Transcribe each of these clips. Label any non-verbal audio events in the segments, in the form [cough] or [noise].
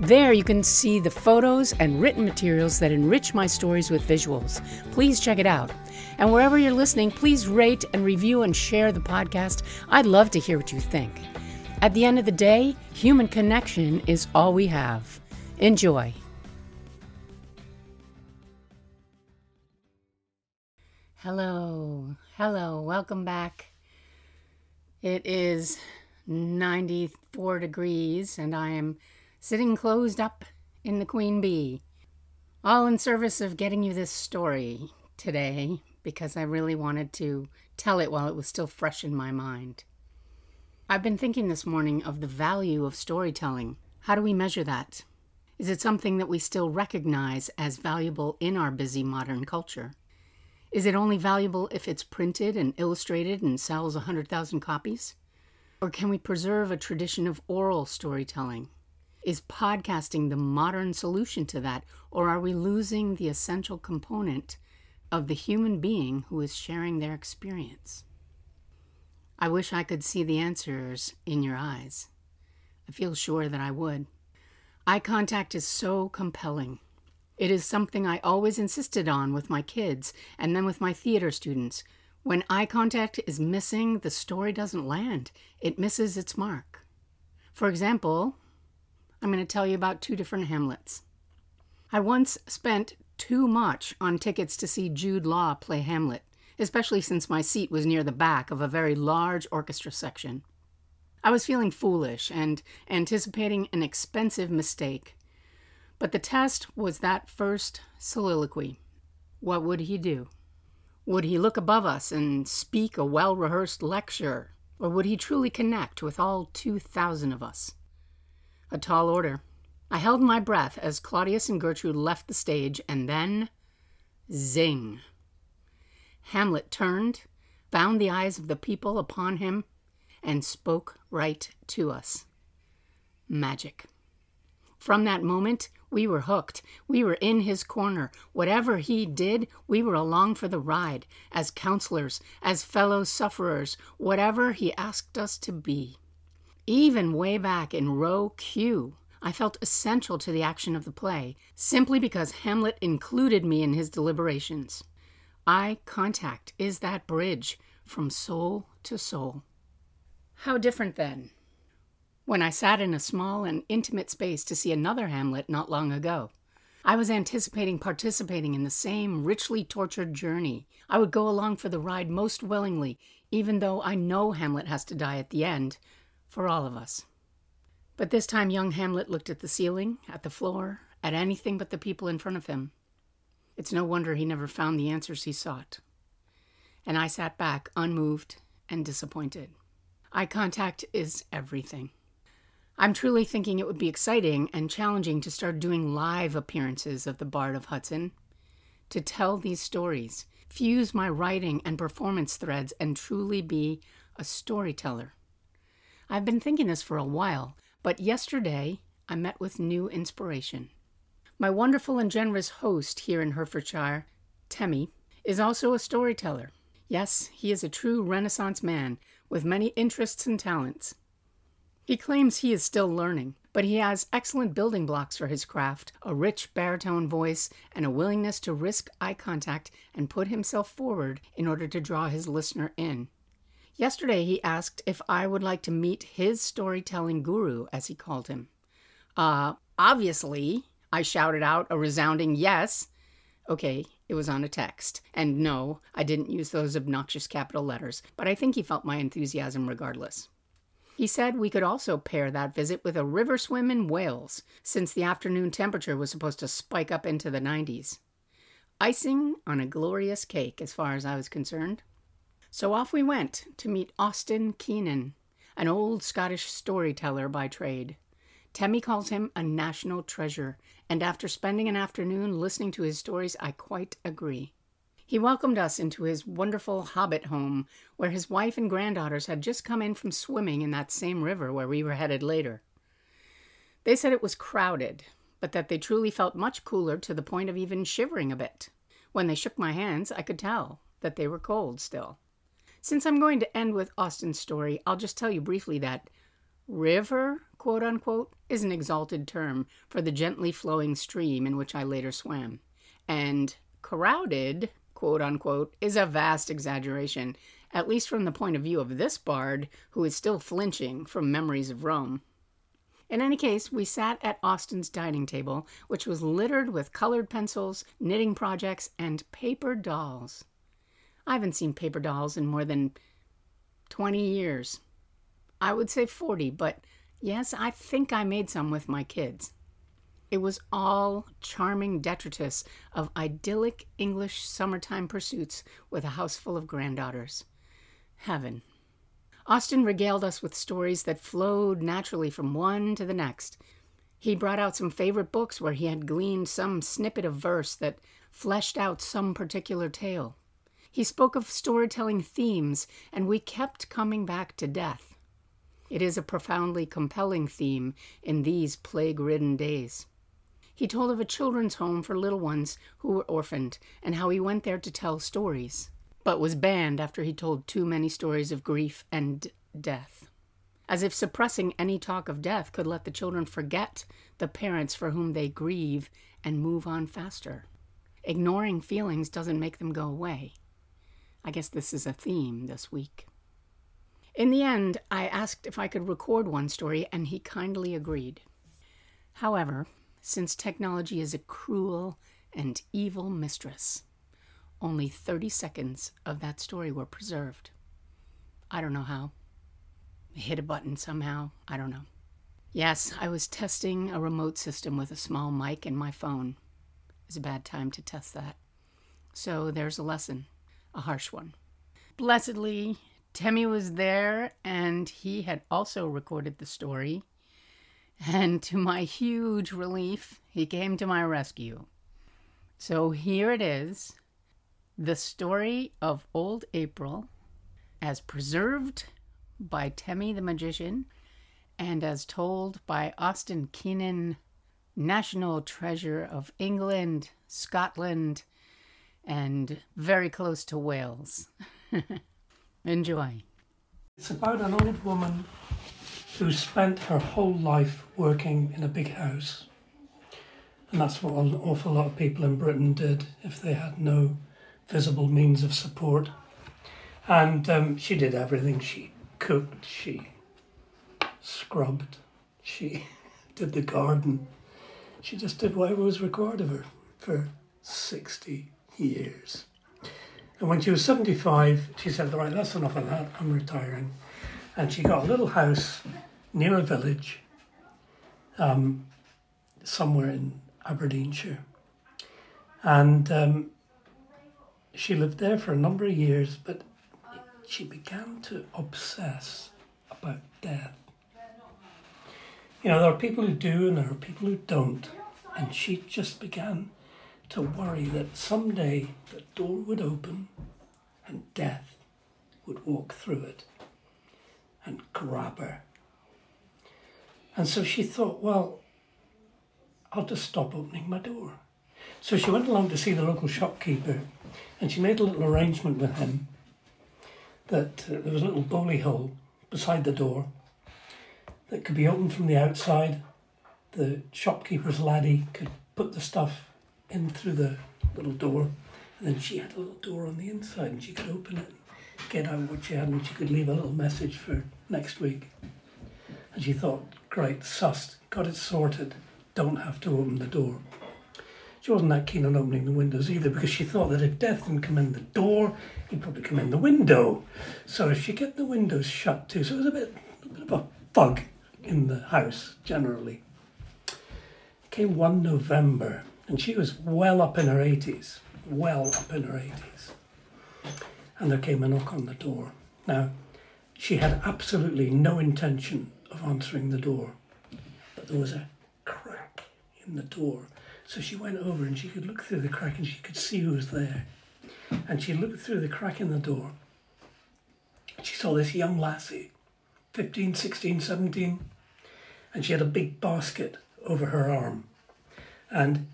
There you can see the photos and written materials that enrich my stories with visuals. Please check it out. And wherever you're listening, please rate and review and share the podcast. I'd love to hear what you think. At the end of the day, human connection is all we have. Enjoy. Hello, hello, welcome back. It is 94 degrees, and I am sitting closed up in the Queen Bee. All in service of getting you this story today because I really wanted to tell it while it was still fresh in my mind. I've been thinking this morning of the value of storytelling. How do we measure that? Is it something that we still recognize as valuable in our busy modern culture? Is it only valuable if it's printed and illustrated and sells a 100,000 copies? Or can we preserve a tradition of oral storytelling? Is podcasting the modern solution to that, or are we losing the essential component of the human being who is sharing their experience? I wish I could see the answers in your eyes. I feel sure that I would. Eye contact is so compelling. It is something I always insisted on with my kids and then with my theater students. When eye contact is missing, the story doesn't land, it misses its mark. For example, I'm going to tell you about two different Hamlets. I once spent too much on tickets to see Jude Law play Hamlet, especially since my seat was near the back of a very large orchestra section. I was feeling foolish and anticipating an expensive mistake. But the test was that first soliloquy. What would he do? Would he look above us and speak a well rehearsed lecture, or would he truly connect with all 2,000 of us? A tall order. I held my breath as Claudius and Gertrude left the stage, and then zing. Hamlet turned, found the eyes of the people upon him, and spoke right to us. Magic. From that moment, we were hooked. We were in his corner. Whatever he did, we were along for the ride, as counselors, as fellow sufferers, whatever he asked us to be. Even way back in row Q, I felt essential to the action of the play, simply because Hamlet included me in his deliberations. Eye contact is that bridge from soul to soul. How different then? When I sat in a small and intimate space to see another Hamlet not long ago, I was anticipating participating in the same richly tortured journey. I would go along for the ride most willingly, even though I know Hamlet has to die at the end, for all of us. But this time, young Hamlet looked at the ceiling, at the floor, at anything but the people in front of him. It's no wonder he never found the answers he sought. And I sat back, unmoved and disappointed. Eye contact is everything. I'm truly thinking it would be exciting and challenging to start doing live appearances of the Bard of Hudson, to tell these stories, fuse my writing and performance threads, and truly be a storyteller. I've been thinking this for a while, but yesterday I met with new inspiration. My wonderful and generous host here in Herefordshire, Temmie, is also a storyteller. Yes, he is a true Renaissance man with many interests and talents. He claims he is still learning, but he has excellent building blocks for his craft a rich baritone voice and a willingness to risk eye contact and put himself forward in order to draw his listener in. Yesterday, he asked if I would like to meet his storytelling guru, as he called him. Uh, obviously, I shouted out a resounding yes. Okay, it was on a text. And no, I didn't use those obnoxious capital letters, but I think he felt my enthusiasm regardless. He said we could also pair that visit with a river swim in Wales, since the afternoon temperature was supposed to spike up into the 90s. Icing on a glorious cake, as far as I was concerned. So off we went to meet Austin Keenan, an old Scottish storyteller by trade. Temmie calls him a national treasure, and after spending an afternoon listening to his stories, I quite agree. He welcomed us into his wonderful hobbit home, where his wife and granddaughters had just come in from swimming in that same river where we were headed later. They said it was crowded, but that they truly felt much cooler to the point of even shivering a bit. When they shook my hands, I could tell that they were cold still. Since I'm going to end with Austin's story, I'll just tell you briefly that river, quote unquote, is an exalted term for the gently flowing stream in which I later swam. And crowded, quote unquote, is a vast exaggeration, at least from the point of view of this bard who is still flinching from memories of Rome. In any case, we sat at Austin's dining table, which was littered with colored pencils, knitting projects, and paper dolls. I haven't seen paper dolls in more than 20 years. I would say 40, but yes, I think I made some with my kids. It was all charming detritus of idyllic English summertime pursuits with a house full of granddaughters. Heaven. Austin regaled us with stories that flowed naturally from one to the next. He brought out some favorite books where he had gleaned some snippet of verse that fleshed out some particular tale. He spoke of storytelling themes, and we kept coming back to death. It is a profoundly compelling theme in these plague ridden days. He told of a children's home for little ones who were orphaned and how he went there to tell stories but was banned after he told too many stories of grief and death. As if suppressing any talk of death could let the children forget the parents for whom they grieve and move on faster. Ignoring feelings doesn't make them go away. I guess this is a theme this week. In the end, I asked if I could record one story, and he kindly agreed. However, since technology is a cruel and evil mistress, only 30 seconds of that story were preserved. I don't know how. I hit a button somehow. I don't know. Yes, I was testing a remote system with a small mic and my phone. It was a bad time to test that. So there's a lesson, a harsh one. Blessedly, Temmie was there and he had also recorded the story. And to my huge relief, he came to my rescue. So here it is the story of Old April, as preserved by Temmie the Magician and as told by Austin Keenan, national treasure of England, Scotland, and very close to Wales. [laughs] Enjoy. It's about an old woman who spent her whole life working in a big house. And that's what an awful lot of people in Britain did if they had no visible means of support. And um, she did everything. She cooked, she scrubbed, she [laughs] did the garden. She just did whatever was required of her for 60 years. And when she was 75, she said, Right, that's enough of that, I'm retiring. And she got a little house near a village um, somewhere in Aberdeenshire. And um, she lived there for a number of years, but she began to obsess about death. You know, there are people who do and there are people who don't. And she just began to worry that someday the door would open and death would walk through it and grab her. And so she thought, well, I'll just stop opening my door. So she went along to see the local shopkeeper and she made a little arrangement with him that uh, there was a little bowley hole beside the door that could be opened from the outside. The shopkeeper's laddie could put the stuff in through the little door, and then she had a little door on the inside, and she could open it, and get out what she had, and she could leave a little message for next week. And she thought, great, sussed, got it sorted, don't have to open the door. She wasn't that keen on opening the windows either because she thought that if Death didn't come in the door, he'd probably come in the window. So she kept the windows shut too. So it was a bit, a bit of a fog in the house generally. Came one November and she was well up in her 80s, well up in her 80s. And there came a knock on the door. Now, she had absolutely no intention of answering the door. But there was a crack in the door. So she went over and she could look through the crack and she could see who was there. And she looked through the crack in the door. She saw this young lassie, 15, 16, 17, and she had a big basket over her arm. And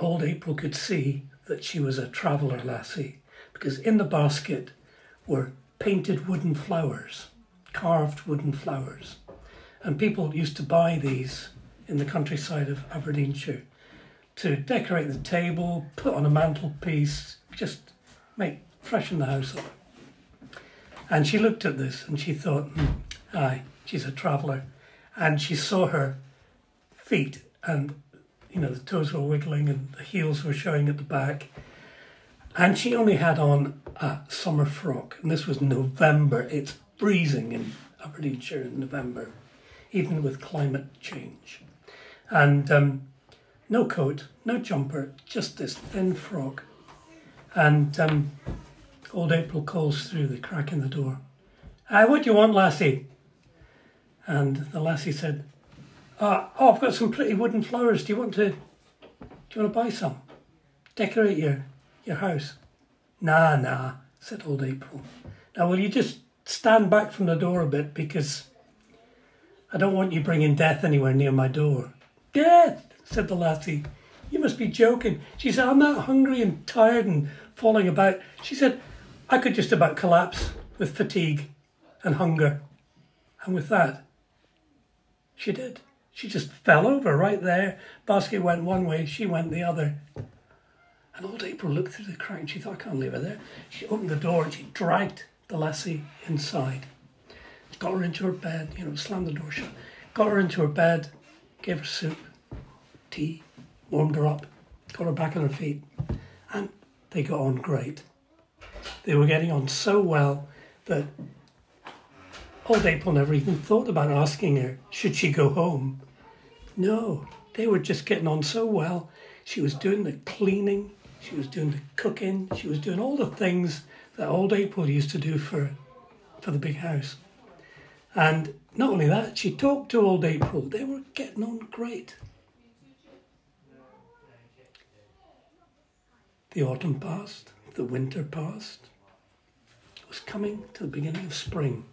old April could see that she was a traveller lassie because in the basket were painted wooden flowers, carved wooden flowers. And people used to buy these in the countryside of Aberdeenshire to decorate the table, put on a mantelpiece, just make freshen the house up. And she looked at this and she thought, mm, aye, she's a traveller. And she saw her feet and you know the toes were wiggling and the heels were showing at the back. And she only had on a summer frock, and this was November. It's freezing in Aberdeenshire in November, even with climate change. And um, no coat, no jumper, just this thin frock. And um, old April calls through the crack in the door. Hi, what do you want, lassie? And the lassie said, uh, "Oh, I've got some pretty wooden flowers. Do you want to? Do you want to buy some? Decorate your your house?" Nah, nah," said old April. "Now, will you just stand back from the door a bit because I don't want you bringing death anywhere near my door." Death, said the lassie. You must be joking. She said, I'm that hungry and tired and falling about. She said, I could just about collapse with fatigue and hunger. And with that, she did. She just fell over right there. Basket went one way, she went the other. And old April looked through the crack and she thought, I can't leave her there. She opened the door and she dragged the lassie inside. Got her into her bed, you know, slammed the door shut. Got her into her bed, gave her soup, tea, warmed her up, got her back on her feet, and they got on great. They were getting on so well that old April never even thought about asking her, should she go home? No, they were just getting on so well. She was doing the cleaning, she was doing the cooking, she was doing all the things that old April used to do for, for the big house. And not only that, she talked to old April. They were getting on great. The autumn passed, the winter passed. It was coming to the beginning of spring.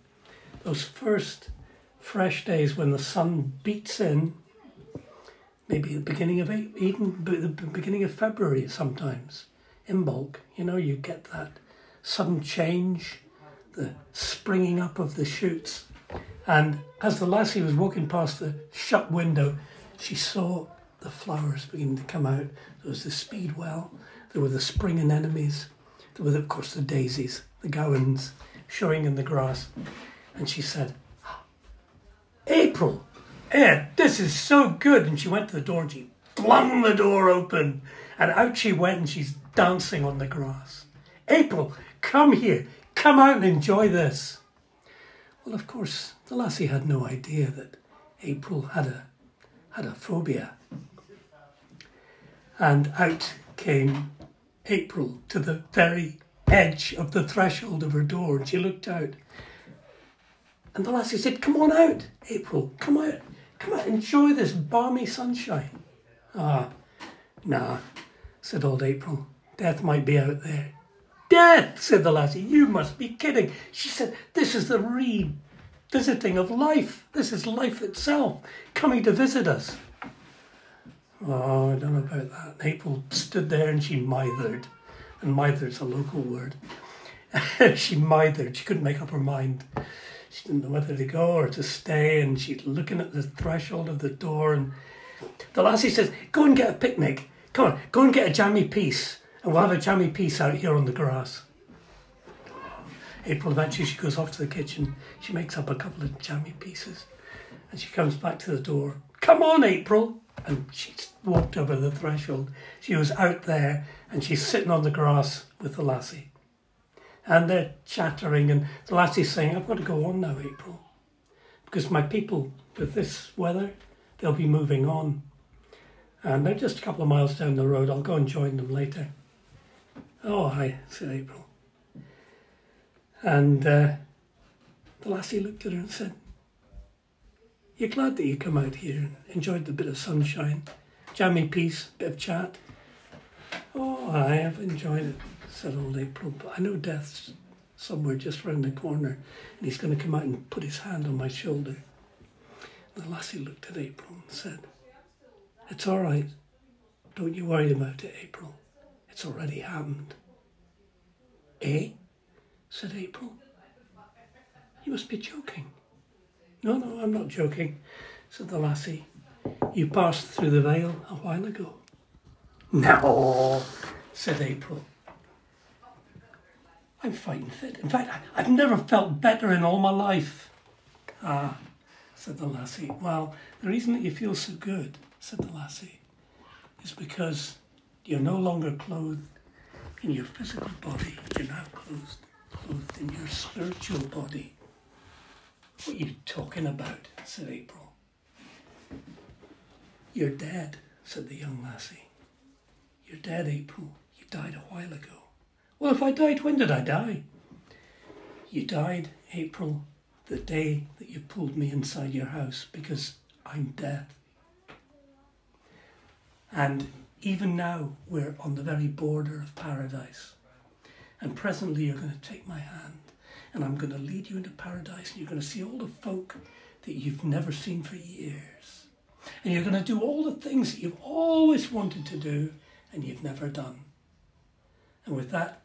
Those first fresh days when the sun beats in, maybe the beginning of even the beginning of February sometimes, Imbolc. You know, you get that sudden change, the springing up of the shoots. And as the lassie was walking past the shut window, she saw the flowers beginning to come out. There was the speedwell, there were the spring anemones, there were, of course, the daisies, the gowans showing in the grass. And she said, ah, April, Ed, this is so good. And she went to the door and she flung the door open. And out she went and she's dancing on the grass. April, come here, come out and enjoy this. Well, of course, the lassie had no idea that April had a had a phobia. And out came April to the very edge of the threshold of her door, and she looked out. And the lassie said, Come on out, April, come out, come out, enjoy this balmy sunshine. Ah, nah, said old April. Death might be out there. Death, said the lassie, you must be kidding. She said, This is the revisiting of life. This is life itself coming to visit us. Oh, I don't know about that. April stood there and she mithered. And mithered's a local word. [laughs] she mithered. She couldn't make up her mind. She didn't know whether to go or to stay. And she's looking at the threshold of the door. And the lassie says, Go and get a picnic. Come on, go and get a jammy piece. And we'll have a jammy piece out here on the grass. April eventually she goes off to the kitchen. She makes up a couple of jammy pieces. And she comes back to the door. Come on, April and she's walked over the threshold. She was out there and she's sitting on the grass with the lassie. And they're chattering, and the lassie's saying, I've got to go on now, April. Because my people, with this weather, they'll be moving on. And they're just a couple of miles down the road. I'll go and join them later. Oh, hi, said April. And uh, the lassie looked at her and said, you're glad that you come out here and enjoyed the bit of sunshine, jammy piece, bit of chat. Oh, I have enjoyed it, said old April, but I know death's somewhere just round the corner and he's going to come out and put his hand on my shoulder. The lassie looked at April and said, It's all right. Don't you worry about it, April. It's already happened. Eh? said April. You must be joking. No, no, I'm not joking, said the lassie. You passed through the veil a while ago. No, said April. I'm fighting fit. In fact, I, have never felt better in all my life. Ah, said the lassie. Well, the reason that you feel so good, said the lassie, is because you're no longer clothed in your physical body. You're now clothed, clothed in your spiritual body. What are you talking about? said April. You're dead, said the young lassie. You're dead, April. You died a while ago. Well, if I died, when did I die? You died, April, the day that you pulled me inside your house because I'm dead. And even now, we're on the very border of paradise. And presently, you're going to take my hand and I'm going to lead you into paradise and you're going to see all the folk that you've never seen for years. And you're going to do all the things that you've always wanted to do and you've never done. And with that,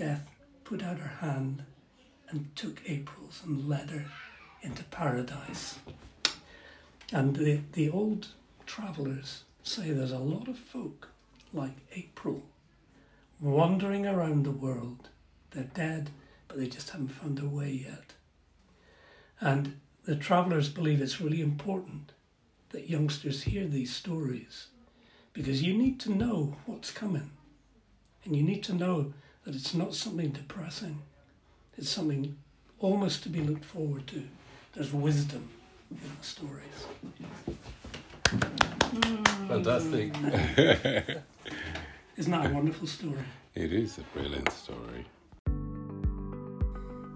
Death put out her hand and took April's and led her into paradise. And the, the old travellers say there's a lot of folk like April wandering around the world. They're dead, but they just haven't found their way yet. And the travellers believe it's really important that youngsters hear these stories because you need to know what's coming. And you need to know that it's not something depressing, it's something almost to be looked forward to. There's wisdom in the stories. Fantastic. [laughs] Isn't that a wonderful story? It is a brilliant story.